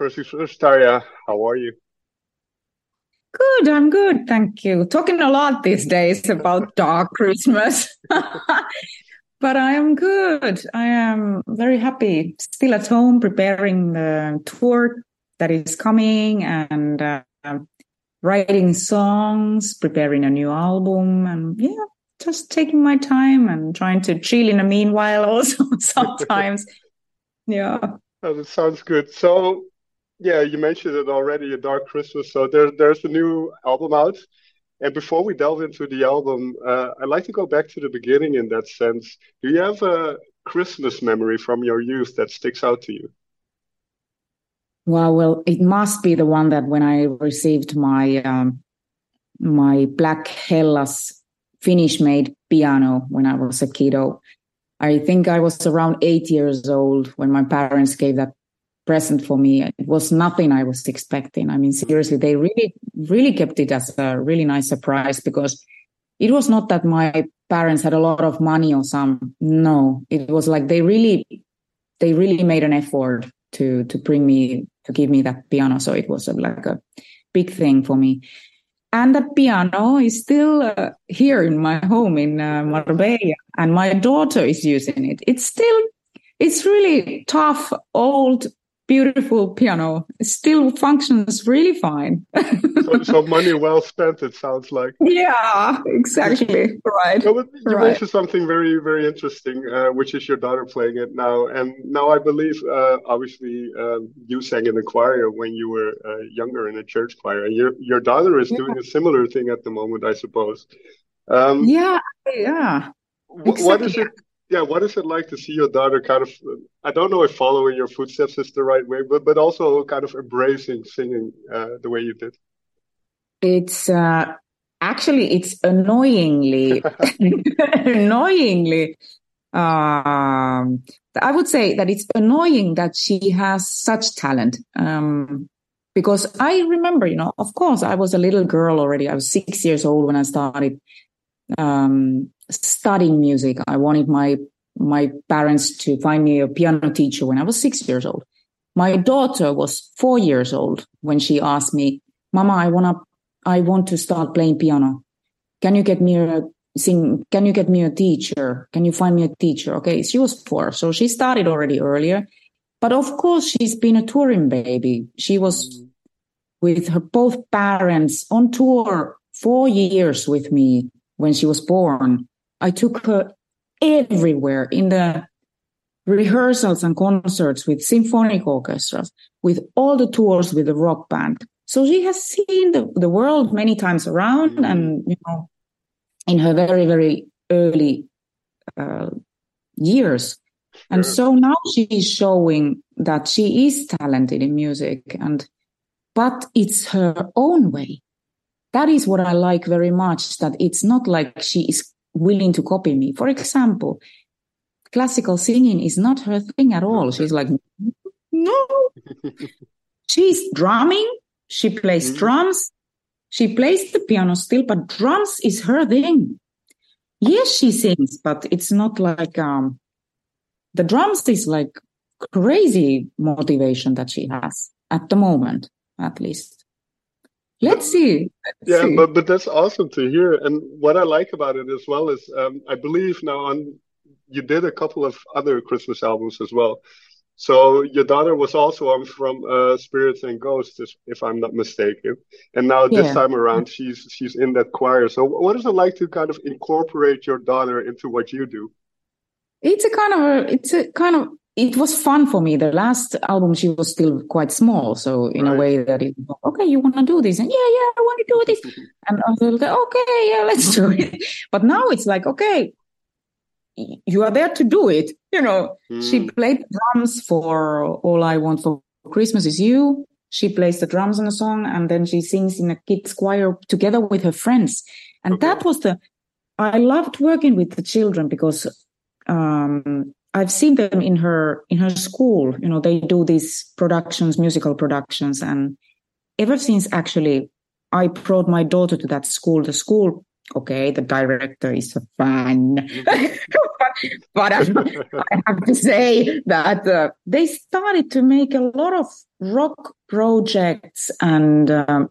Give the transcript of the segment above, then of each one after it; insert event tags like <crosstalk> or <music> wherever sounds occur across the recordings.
first first, Tarja, how are you? Good, I'm good, thank you. Talking a lot these days about <laughs> dark Christmas. <laughs> but I am good. I am very happy. Still at home preparing the tour that is coming and uh, writing songs, preparing a new album, and yeah, just taking my time and trying to chill in the meanwhile <laughs> also sometimes. yeah. Oh, that sounds good. So, yeah, you mentioned it already, A Dark Christmas. So there, there's a new album out. And before we delve into the album, uh, I'd like to go back to the beginning in that sense. Do you have a Christmas memory from your youth that sticks out to you? Well, well, it must be the one that when I received my um, my Black Hellas Finnish made piano when I was a kiddo. I think I was around eight years old when my parents gave that present for me. It was nothing I was expecting. I mean, seriously, they really, really kept it as a really nice surprise because it was not that my parents had a lot of money or some. No, it was like they really, they really made an effort to to bring me to give me that piano. So it was a, like a big thing for me and that piano is still uh, here in my home in uh, Marbella, and my daughter is using it. It's still, it's really tough, old beautiful piano. It still functions really fine. so, so, money well spent, it sounds like. Yeah, exactly. Right. you right. mentioned something very, very interesting, uh, which is your daughter playing it now. And now I believe, uh, obviously, um, you sang in the choir when you were uh, younger in a church choir. And your, your daughter is yeah. doing a similar thing at the moment, I suppose. Um, yeah, yeah. Exactly. What is it? Yeah, what is it like to see your daughter kind of, I don't know if following your footsteps is the right way, but, but also kind of embracing singing uh, the way you did? It's uh, actually, it's annoyingly, <laughs> annoyingly, um, I would say that it's annoying that she has such talent. Um, because I remember, you know, of course, I was a little girl already. I was six years old when I started um, studying music. I wanted my my parents to find me a piano teacher when I was six years old. My daughter was four years old when she asked me, "Mama, I wanna, I want to start playing piano. Can you get me a sing? Can you get me a teacher? Can you find me a teacher?" Okay, she was four, so she started already earlier. But of course, she's been a touring baby. She was with her both parents on tour four years with me when she was born. I took her everywhere in the rehearsals and concerts with symphonic orchestras, with all the tours with the rock band. So she has seen the, the world many times around mm-hmm. and, you know, in her very, very early uh, years. Sure. And so now she is showing that she is talented in music and, but it's her own way. That is what I like very much, that it's not like she is willing to copy me. For example, classical singing is not her thing at all. She's like, no. <laughs> She's drumming. She plays mm-hmm. drums. She plays the piano still, but drums is her thing. Yes, she sings, but it's not like um the drums is like crazy motivation that she has at the moment, at least. Let's see. Let's yeah, see. but but that's awesome to hear. And what I like about it as well is, um, I believe now on you did a couple of other Christmas albums as well. So your daughter was also on from uh, Spirits and Ghosts, if I'm not mistaken. And now this yeah. time around, she's she's in that choir. So what is it like to kind of incorporate your daughter into what you do? It's a kind of a, it's a kind of it was fun for me. The last album, she was still quite small. So in right. a way that it, okay, you want to do this? And yeah, yeah, I want to do this. <laughs> and I was like, okay, yeah, let's do it. <laughs> But now it's like, okay, you are there to do it. You know, mm. she played drums for All I Want for Christmas is You. She plays the drums on a song and then she sings in a kids choir together with her friends. And okay. that was the, I loved working with the children because, um, I've seen them in her in her school. You know, they do these productions, musical productions, and ever since actually I brought my daughter to that school, the school, okay, the director is a fan, but but I, I, have to say that uh, they started to make a lot of rock projects and um,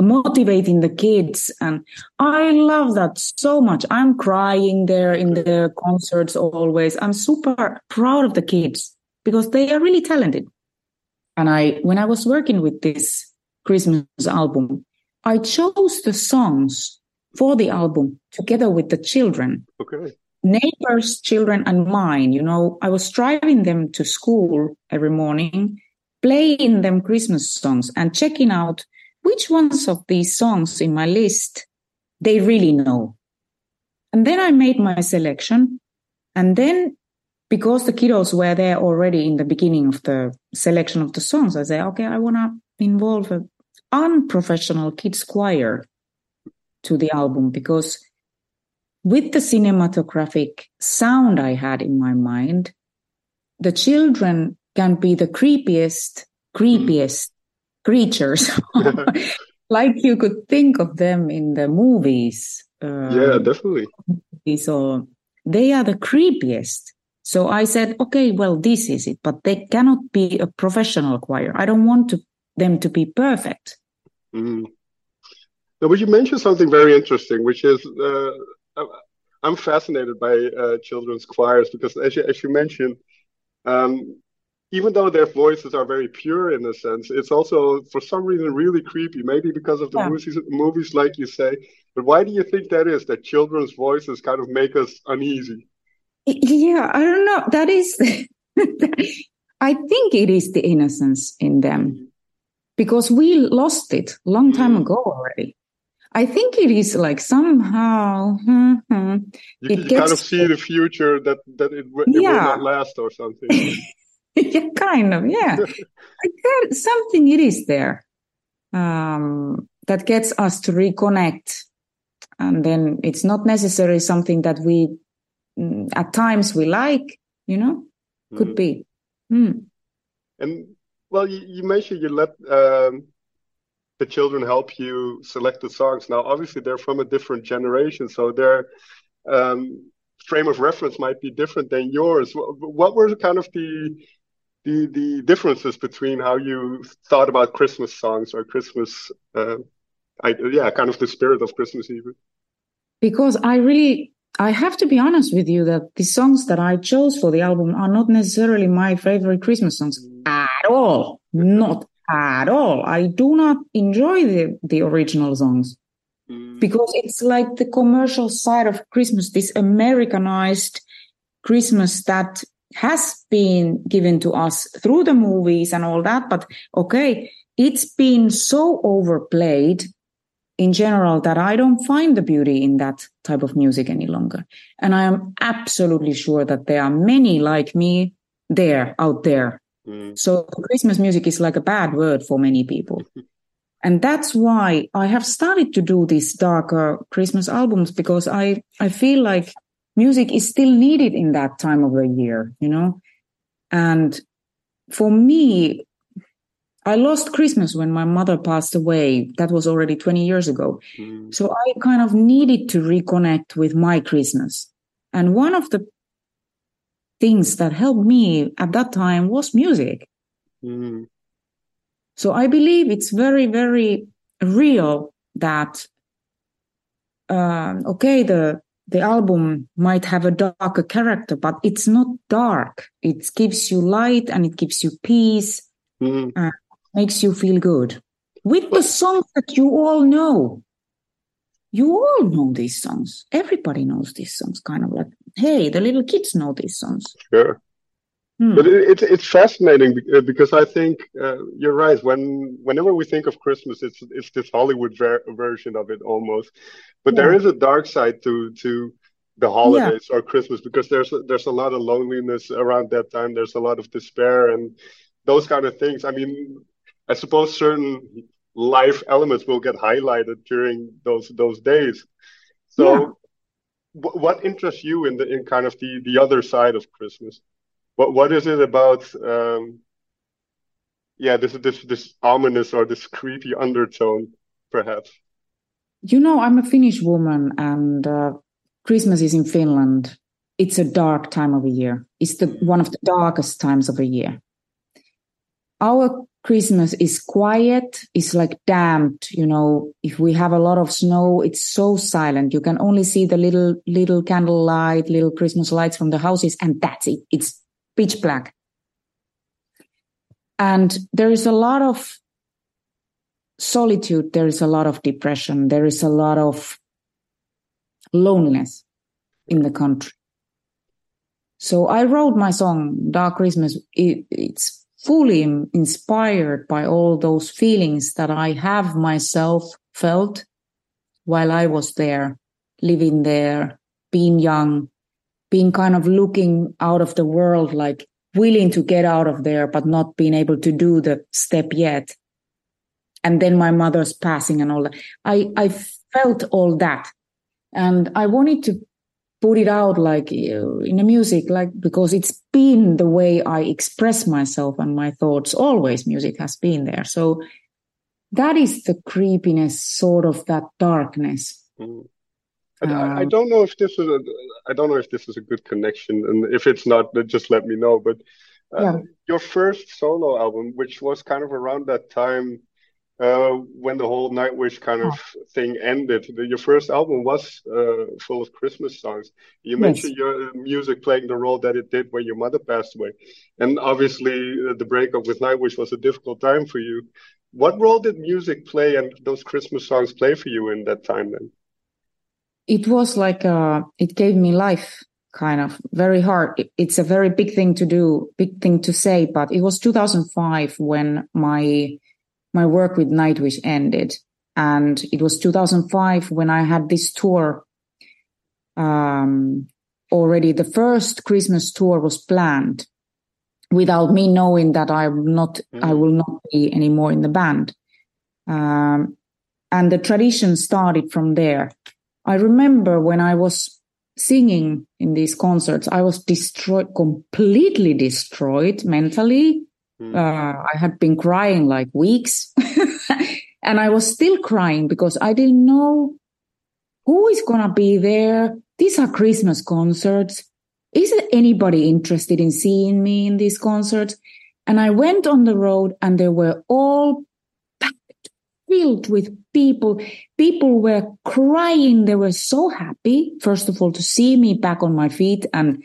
motivating the kids. And i love that so much. I'm crying there in the concerts always. I'm super proud of the kids because they are really talented. And i when i was working with this christmas album i chose the songs for the album together with the children. Okay. Neighbors children and mine you know i was driving them to school every morning playing them christmas songs and checking out which ones of these songs in my list they really know. And then I made my selection. And then because the kiddos were there already in the beginning of the selection of the songs, I said, okay, I want to involve an unprofessional kids choir to the album because with the cinematographic sound I had in my mind, the children can be the creepiest, creepiest creatures. <laughs> <laughs> Like you could think of them in the movies um, yeah definitely. so they are the creepiest. So i said okay well this is it but they cannot be a professional choir. I don't want to, them to be perfect. Mm. now but you mentioned something very interesting which is uh, i'm fascinated by uh, children's choirs because as you, as you mentioned um, even though their voices are very pure in a sense, it's also for some reason really creepy. Maybe because of the yeah. movies, movies, like you say. But why do you think that is? That children's voices kind of make us uneasy. Yeah, I don't know. That is, <laughs> I think it is the innocence in them, because we lost it long time mm. ago already. I think it is like somehow hmm, hmm, you, it you kind of see the future that that it, it yeah. will not last or something. <laughs> <laughs> yeah, kind of, yeah. <laughs> there, something it is there um, that gets us to reconnect. And then it's not necessarily something that we, mm, at times we like, you know, could mm. be. Mm. And well, you, you, mentioned you let um, the children help you select the songs. Now, obviously, they're from a different generation, so their um, frame of reference might be different than yours. What were kind of the the the differences between how you thought about Christmas songs or Christmas, uh, I, yeah, kind of the spirit of Christmas even. Because I really, I have to be honest with you that the songs that I chose for the album are not necessarily my favorite Christmas songs at all. Not at all. I do not enjoy the the original songs mm. because it's like the commercial side of Christmas, this Americanized Christmas that has been given to us through the movies and all that. But okay, it's been so overplayed in general that I don't find the beauty in that type of music any longer. And I am absolutely sure that there are many like me there out there. Mm. So Christmas music is like a bad word for many people. <laughs> and that's why I have started to do these darker Christmas albums because I, I feel like music is still needed in that time of the year, you know? And for me, I lost Christmas when my mother passed away. That was already 20 years ago. Mm. So I kind of needed to reconnect with my Christmas. And one of the things that helped me at that time was music. Mm. So I believe it's very, very real that, uh, okay, the the album might have a darker character, but it's not dark. It gives you light and it gives you peace mm. and makes you feel good. With the songs that you all know. You all know these songs. Everybody knows these songs, kind of like, hey, the little kids know these songs. Sure. Hmm. But it, it, it's fascinating uh, because I think uh, you're right. When whenever we think of Christmas, it's it's this Hollywood ver- version of it almost. But yeah. there is a dark side to to the holidays yeah. or Christmas because there's a, there's a lot of loneliness around that time. There's a lot of despair and those kind of things. I mean, I suppose certain life elements will get highlighted during those those days. So, yeah. w- what interests you in the in kind of the the other side of Christmas? What what is it about um, yeah this this this ominous or this creepy undertone perhaps you know i'm a finnish woman and uh, christmas is in finland it's a dark time of the year. It's the one of the darkest times of the year. Our Christmas is quiet. It's like damped. You know, if we have a lot of snow, it's so silent. You can only see the little, little candle light, little Christmas lights from the houses. And that's it. It's pitch black. And there is a lot of solitude. There is a lot of depression. There is a lot of loneliness in the country. So I wrote my song, Dark Christmas. It, it's fully inspired by all those feelings that I have myself felt while I was there, living there, being young, being kind of looking out of the world, like willing to get out of there, but not being able to do the step yet. And then my mother's passing and all that. I, I felt all that. And I wanted to put it out like in the music, like because it's been the way I express myself and my thoughts. Always music has been there. So that is the creepiness, sort of that darkness. Mm. I, I, uh, don't know if this is a, I don't know if this is a good connection, and if it's not, just let me know. But uh, yeah. your first solo album, which was kind of around that time uh, when the whole Nightwish kind of oh. thing ended. The, your first album was uh, full of Christmas songs. You yes. mentioned your uh, music playing the role that it did when your mother passed away, and obviously uh, the breakup with Nightwish was a difficult time for you. What role did music play and those Christmas songs play for you in that time then? It was like uh, it gave me life kind of very hard. It's a very big thing to do, big thing to say, but it was 2005 when my my work with Nightwish ended. And it was 2005 when I had this tour. Um, already the first Christmas tour was planned without me knowing that I'm not, mm-hmm. I will not be anymore in the band. Um, and the tradition started from there. I remember when I was singing in these concerts, I was destroyed, completely destroyed mentally Mm. Uh, I had been crying like weeks <laughs> and I was still crying because I didn't know who is going to be there. These are Christmas concerts. Is anybody interested in seeing me in these concerts? And I went on the road and they were all filled with people. People were crying. They were so happy, first of all, to see me back on my feet and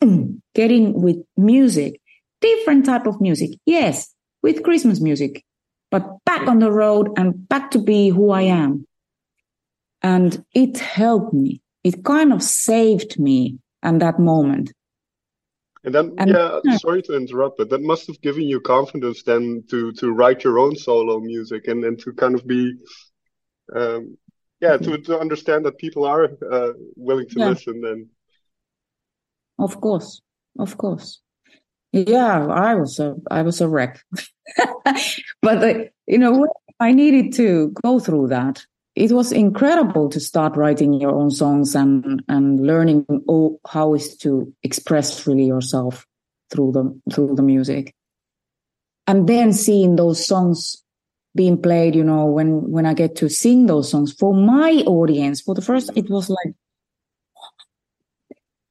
<clears throat> getting with music different type of music. Yes, with Christmas music, but back on the road and back to be who I am. And it helped me. It kind of saved me in that moment. And then, and, yeah, sorry to interrupt, but that must have given you confidence then to to write your own solo music and and to kind of be, um, yeah, to to understand that people are uh, willing to yeah. listen. Then, of course, of course. Yeah, I was a I was a wreck, <laughs> but uh, you know I needed to go through that. It was incredible to start writing your own songs and and learning oh, how is to express really yourself through the through the music, and then seeing those songs being played. You know, when when I get to sing those songs for my audience for the first, it was like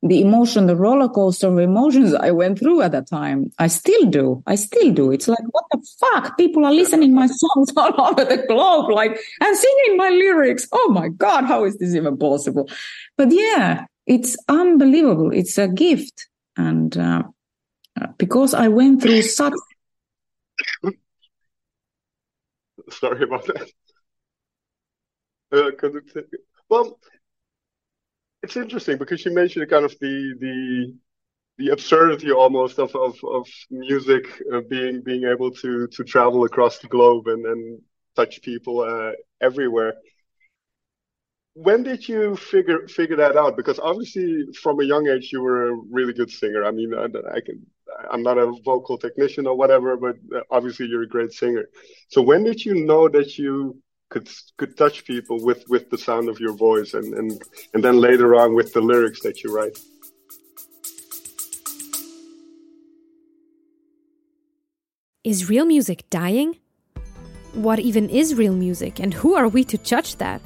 the emotion, the roller coaster of emotions I went through at that time. I still do. I still do. It's like, what the fuck? People are listening my songs <laughs> all over the globe, like, and singing my lyrics. Oh my God, how is this even possible? But yeah, it's unbelievable. It's a gift. And uh, because I went through <laughs> such. Sorry about that. Uh, well, it's interesting because you mentioned kind of the the the absurdity almost of of, of music uh, being being able to to travel across the globe and and touch people uh, everywhere. When did you figure figure that out? Because obviously, from a young age, you were a really good singer. I mean, I, I can I'm not a vocal technician or whatever, but uh, obviously, you're a great singer. So when did you know that you could could touch people with with the sound of your voice and and and then later on with the lyrics that you write is real music dying what even is real music and who are we to judge that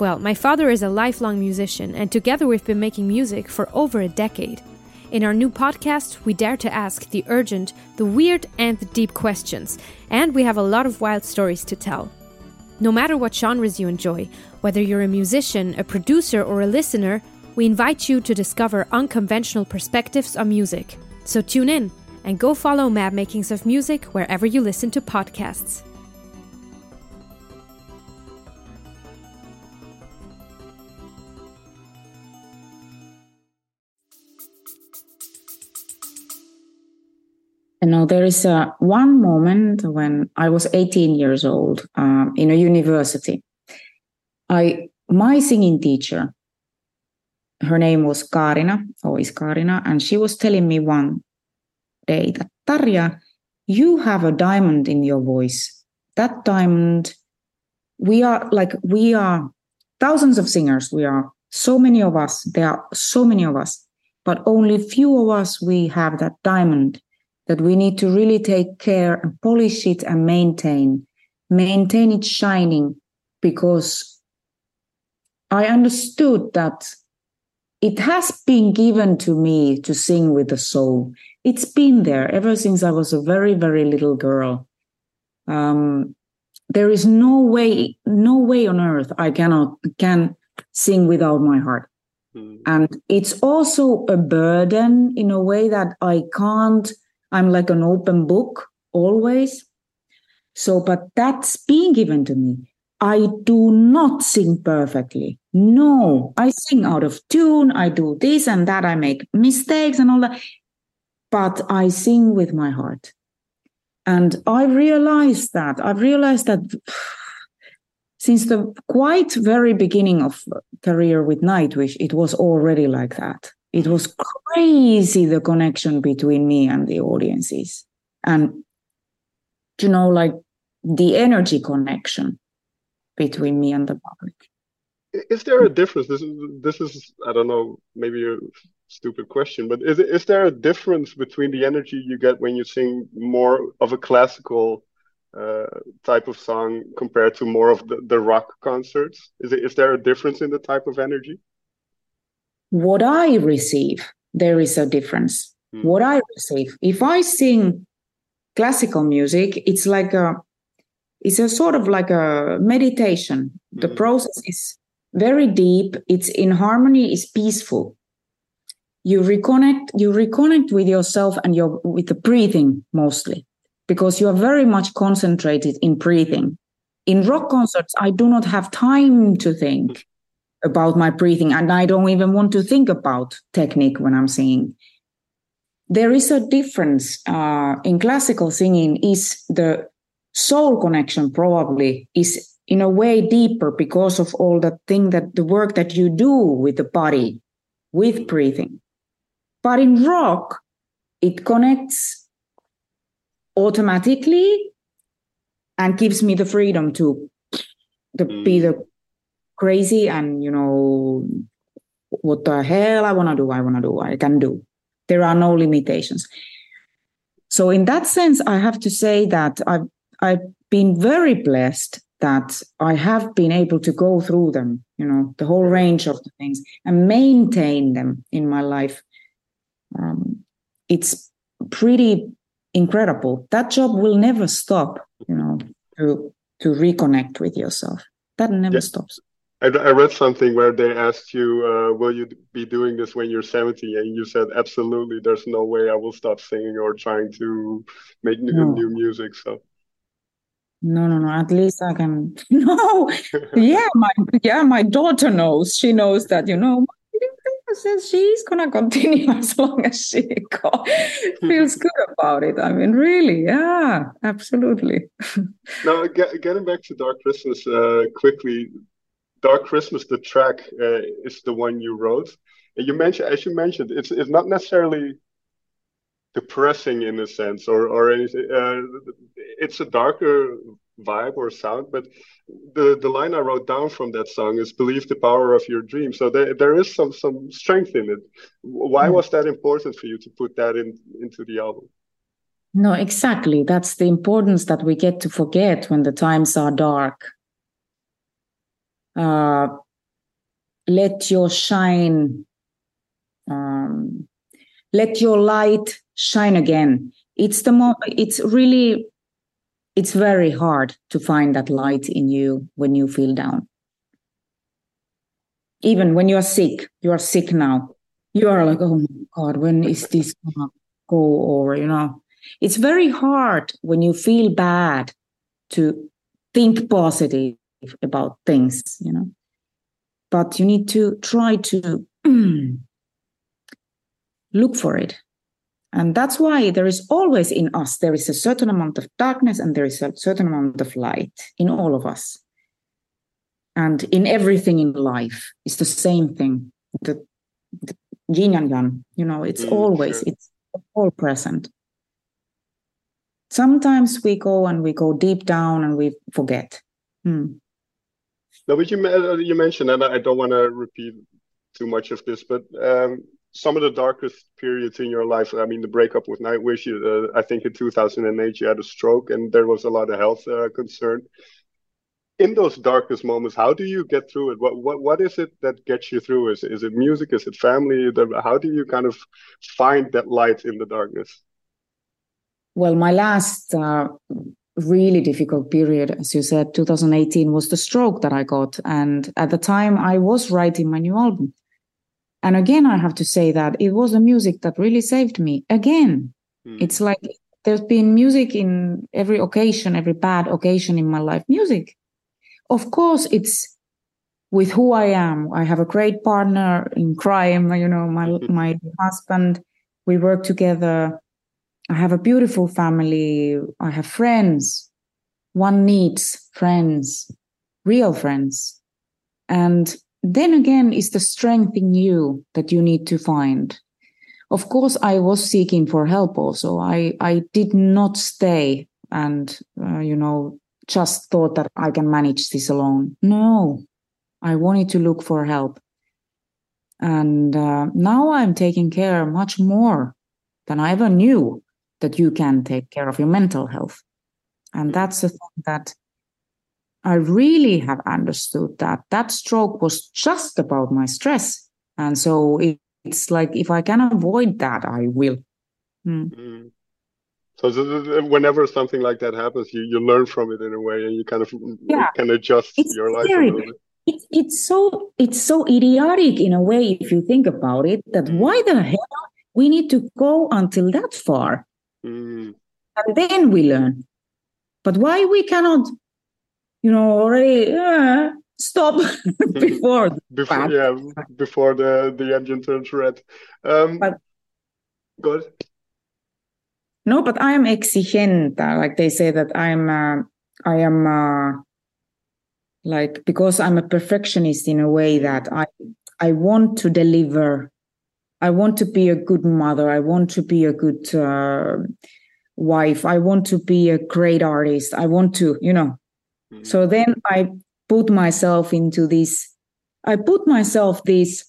Well, my father is a lifelong musician, and together we've been making music for over a decade. In our new podcast, we dare to ask the urgent, the weird, and the deep questions, and we have a lot of wild stories to tell. No matter what genres you enjoy, whether you're a musician, a producer, or a listener, we invite you to discover unconventional perspectives on music. So tune in and go follow Mad Makings of Music wherever you listen to podcasts. You know, there is a one moment when I was 18 years old um, in a university. I my singing teacher, her name was Karina, always Karina, and she was telling me one day that Tarja, you have a diamond in your voice. That diamond, we are like we are thousands of singers. We are so many of us. There are so many of us, but only few of us we have that diamond that we need to really take care and polish it and maintain, maintain it shining because I understood that it has been given to me to sing with the soul. It's been there ever since I was a very, very little girl. Um, there is no way, no way on earth I cannot can sing without my heart. Mm. And it's also a burden in a way that I can't I'm like an open book always. So, but that's being given to me. I do not sing perfectly. No, I sing out of tune. I do this and that. I make mistakes and all that. But I sing with my heart. And I realized that. I've realized that <sighs> since the quite very beginning of career with Nightwish, it was already like that it was crazy the connection between me and the audiences. And you know like the energy connection between me and the public. Is there a difference? This is this is i don't know maybe a stupid question but is is there a difference between the energy you get when you sing more of a classical uh, type of song compared to more of the, the rock concerts? Is is there a difference in the type of energy what I receive, there is a difference. Mm. What I receive, if I sing classical music, it's like a, it's a sort of like a meditation. Mm. The hmm. process is very deep. It's in harmony. It's peaceful. You reconnect. You reconnect with yourself and your with the breathing mostly, because you are very much concentrated in breathing. In rock concerts, I do not have time to think about my breathing and i don't even want to think about technique when i'm singing. There is a difference uh, in classical singing is the soul connection probably is in a way deeper because of all the thing that the work that you do with the body with breathing. But in rock it connects automatically and gives me the freedom to, to be the crazy and you know what the hell i want to do i want to do i can do. There are no limitations. So in that sense i have to say that i've i've been very blessed that i have been able to go through them you know the whole range of the things and maintain them in my life. Um, it's pretty incredible. That job will never stop you know to to reconnect with yourself. That never yeah. stops I, I read something where they asked you, uh, "Will you be doing this when you're 70?" And you said, "Absolutely. There's no way I will stop singing or trying to make new, no. new music." So. No, no, no. At least I can. <laughs> No, yeah, my yeah, my daughter knows. She knows that you know. Says she's gonna continue <laughs> as long as she <laughs> feels good about it. I mean, really, yeah, absolutely. now, get, getting back to Dark Christmas uh, quickly, Dark Christmas, the track uh, is the one you wrote. And you mentioned, as you mentioned, it's it's not necessarily depressing in a sense, or or anything. Uh, it's a darker vibe or sound, but the the line I wrote down from that song is "Believe the power of your dream." So there there is some some strength in it. Why mm. was that important for you to put that in into the album? No, exactly. That's the importance that we get to forget when the times are dark uh, let your shine um, let your light shine again. It's the mo- it's really it's very hard to find that light in you when you feel down. Even when you are sick you are sick now. You are like oh my god when is this gonna go over you know? It's very hard when you feel bad to think positive about things you know? But you need to try to <clears throat> look for it. And that's why there is always in us there is a certain amount of darkness and there is a certain amount of light in all of us. And in everything in life it's the same thing the, the yin and yang you know it's mm, always sure. it's all present. Sometimes we go and we go deep down and we forget. Hmm. Now but you, uh, you mentioned and i don't want to repeat too much of this but um, some of the darkest periods in your life i mean the breakup with nightwish uh, i think in 2008 you had a stroke and there was a lot of health uh, concern. In those darkest moments how do you get through it? What what, what is it that gets you through? Is, is it music? Is it family? How do you kind of find that light in the darkness? Well my last uh, really difficult period as you said 2018 was the stroke that i got and at the time i was writing my new album and again, I have to say that it was the music that really saved me. Again, mm. it's like there's been music in every occasion, every bad occasion in my life. Music. Of course, it's with who I am. I have a great partner in crime, you know, my, my husband. We work together. I have a beautiful family. I have friends. One needs friends, real friends. And then again it's the strength in you that you need to find of course i was seeking for help also i i did not stay and uh, you know just thought that i can manage this alone no i wanted to look for help and uh, now i'm taking care much more than i ever knew that you can take care of your mental health and that's the thing that I really have understood that that stroke was just about my stress. And so it, it's like if I can avoid that, I will. Mm. Mm. So whenever something like that happens, you, you learn from it in a way, and you kind of yeah. can adjust it's your life scary. a little bit. It's it's so it's so idiotic in a way if you think about it. That mm. why the hell we need to go until that far, mm. and then we learn. But why we cannot you know, already uh, stop <laughs> before before yeah before the the engine turns red. Um, but, good. No, but I am exigente. Like they say that I'm. Uh, I am. Uh, like because I'm a perfectionist in a way that I I want to deliver. I want to be a good mother. I want to be a good uh, wife. I want to be a great artist. I want to, you know, so mm-hmm. then I put myself into this, I put myself these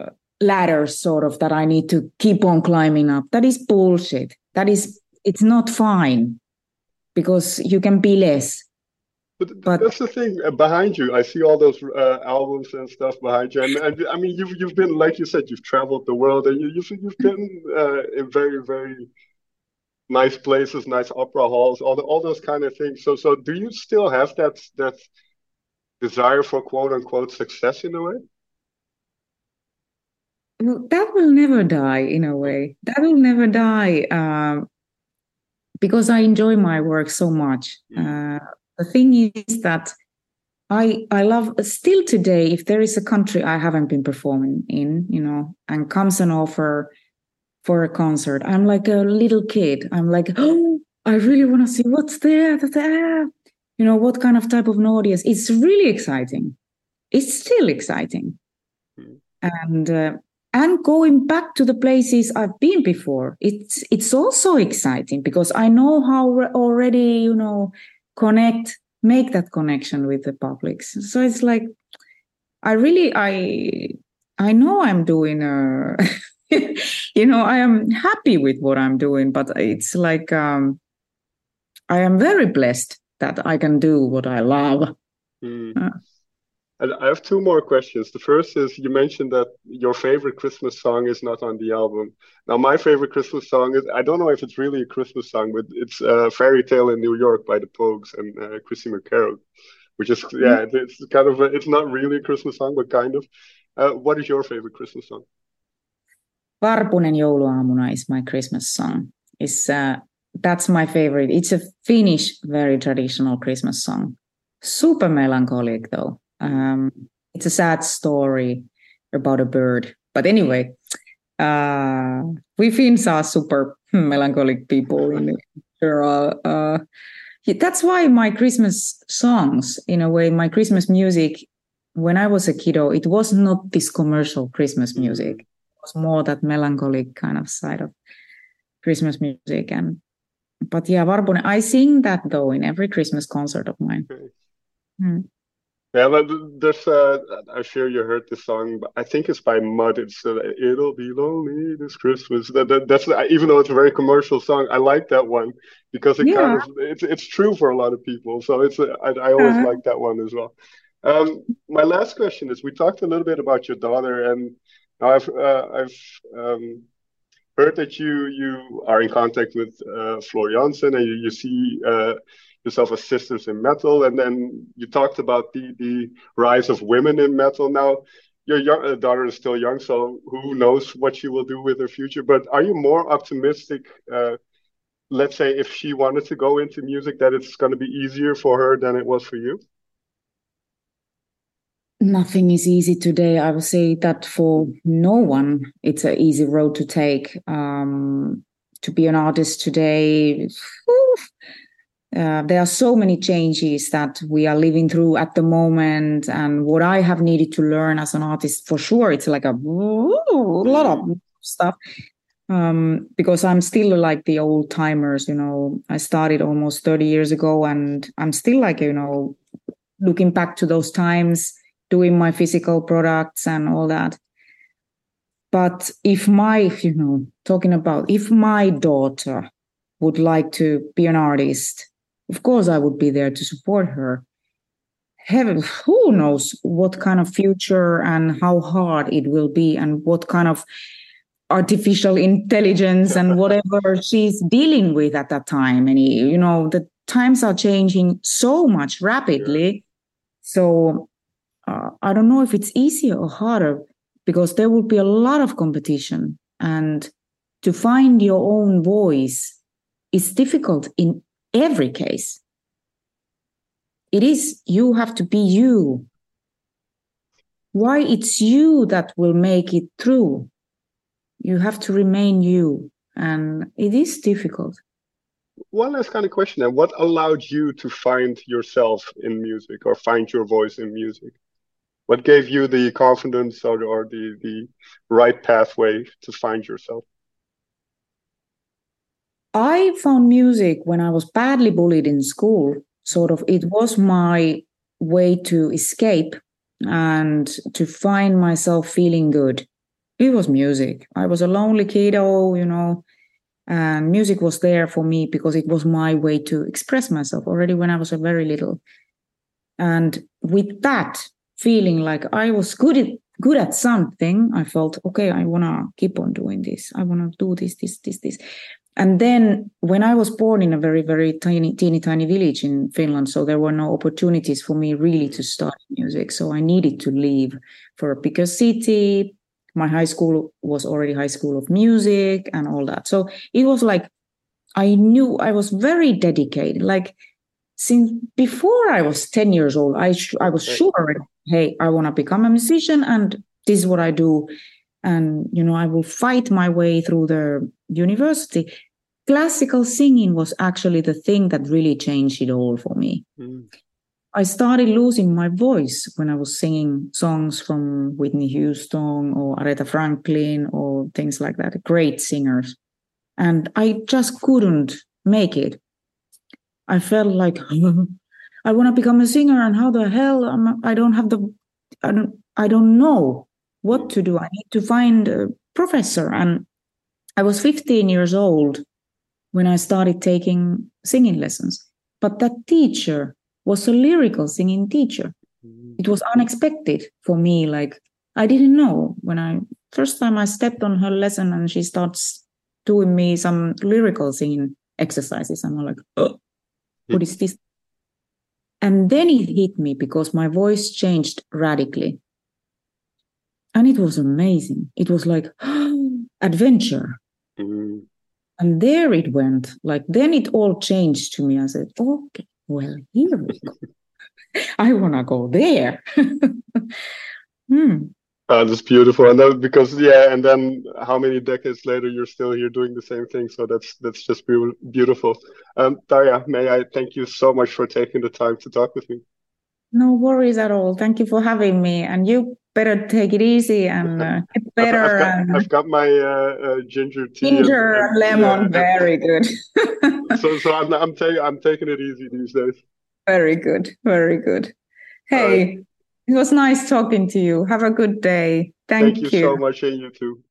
uh, ladders sort of that I need to keep on climbing up. That is bullshit. That is, it's not fine because you can be less. But, but, that's the thing uh, behind you. I see all those uh, albums and stuff behind you, and, and, I mean, you've you've been like you said, you've traveled the world, and you, have you've, you've been uh, in very very nice places, nice opera halls, all the, all those kind of things. So so do you still have that that desire for quote unquote success in a way? Well, that will never die in a way. That will never die um, because I enjoy my work so much. Mm. The thing is that I I love still today. If there is a country I haven't been performing in, you know, and comes an offer for a concert. I'm like a little kid. I'm like, <gasps> oh, I really want to see what's there. You know, what kind of type of an audience. It's really exciting. It's still exciting. Mm. And uh, and going back to the places I've been before, it's it's also exciting because I know how already, you know, connect, make that connection with the public. So it's like I really I I know I'm doing a <laughs> you know, I am happy with what I'm doing, but it's like um, I am very blessed that I can do what I love. Mm. Uh, I have two more questions. The first is you mentioned that your favorite Christmas song is not on the album. Now, my favorite Christmas song is I don't know if it's really a Christmas song, but it's uh, "Fairy Tale in New York" by the Pogues and uh, Kirsty MacColl, which is yeah, it's kind of a, it's not really a Christmas song, but kind of. Uh, what is your favorite Christmas song? Varpunen jouluaamuna is my Christmas song. Is uh, that's my favorite. It's a Finnish, very traditional Christmas song. Super melancholic though. Um, it's a sad story about a bird. But anyway, uh, we Finns are super melancholic people. In uh, uh, that's why my Christmas songs, in a way, my Christmas music, when I was a kiddo, it was not this commercial Christmas music. It was more that melancholic kind of side of Christmas music. And but yeah, Varpunen, I sing that though in every Christmas concert of mine. Hmm. Yeah, but there's uh, I'm sure you heard the song, but I think it's by Mud. It's uh, "It'll Be Lonely This Christmas." That, that, that's even though it's a very commercial song, I like that one because it yeah. kind of it's it's true for a lot of people. So it's uh, I, I always uh-huh. like that one as well. Um, my last question is: we talked a little bit about your daughter, and I've uh, I've um, heard that you you are in contact with uh, Floor Jansen and you, you see uh, yourself as sisters in metal, and then you talked about the the rise of women in metal. Now, your young, uh, daughter is still young, so who knows what she will do with her future? But are you more optimistic? Uh, let's say if she wanted to go into music, that it's going to be easier for her than it was for you nothing is easy today. I would say that for no one, it's an easy road to take. Um, to be an artist today, uh, there are so many changes that we are living through at the moment. And what I have needed to learn as an artist, for sure, it's like a, lot of stuff. Um, because I'm still like the old timers, you know, I started almost 30 years ago and I'm still like, you know, looking back to those times doing my physical products and all that. But if my, you know, talking about if my daughter would like to be an artist, of course I would be there to support her. Heaven, who knows what kind of future and how hard it will be and what kind of artificial intelligence and <laughs> whatever she's dealing with at that time. And, you know, the times are changing so much rapidly. So uh, I don't know if it's easier or harder because there will be a lot of competition. And to find your own voice is difficult in every case. It is, you have to be you. Why it's you that will make it through. You have to remain you. And it is difficult. One last kind of question then. What allowed you to find yourself in music or find your voice in music? what gave you the confidence or, or the the right pathway to find yourself i found music when i was badly bullied in school sort of it was my way to escape and to find myself feeling good it was music i was a lonely kiddo you know and music was there for me because it was my way to express myself already when i was a very little and with that feeling like I was good at good at something, I felt okay. I wanna keep on doing this. I wanna do this, this, this, this. And then when I was born in a very, very tiny, teeny, tiny village in Finland, so there were no opportunities for me really to start music. So I needed to leave for a bigger city. My high school was already high school of music and all that. So it was like I knew I was very dedicated. Like since before I was 10 years old, I, sh- I was sure hey, I want to become a musician and this is what I do. And, you know, I will fight my way through the university. Classical singing was actually the thing that really changed it all for me. Mm. I started losing my voice when I was singing songs from Whitney Houston or Aretha Franklin or things like that, great singers. And I just couldn't make it. I felt like <laughs> I want to become a singer, and how the hell am I, I don't have the I don't I don't know what to do. I need to find a professor, and I was 15 years old when I started taking singing lessons. But that teacher was a lyrical singing teacher. Mm-hmm. It it was unexpected for me. Like I didn't know when I first time I stepped on her lesson and she starts doing me some lyrical singing exercises. I'm like, oh, what is this? And then it hit me because my voice changed radically. And it was amazing. It was like <gasps> adventure. Mm-hmm. And there it went. Like then it all changed to me. I said, okay, well, here we go. <laughs> I want to go there. <laughs> hmm. Uh, that's beautiful, and that because yeah, and then how many decades later you're still here doing the same thing? So that's that's just beautiful. Um, Tarja, may I thank you so much for taking the time to talk with me. No worries at all. Thank you for having me, and you better take it easy and uh, <laughs> get better. I've, I've, got, and... I've got, my uh, uh, ginger tea. Ginger and, and lemon, yeah. very good. <laughs> so so I'm I'm taking I'm taking it easy these days. Very good, very good. Hey. It was nice talking to you. Have a good day. Thank, Thank you, you so much, and you too.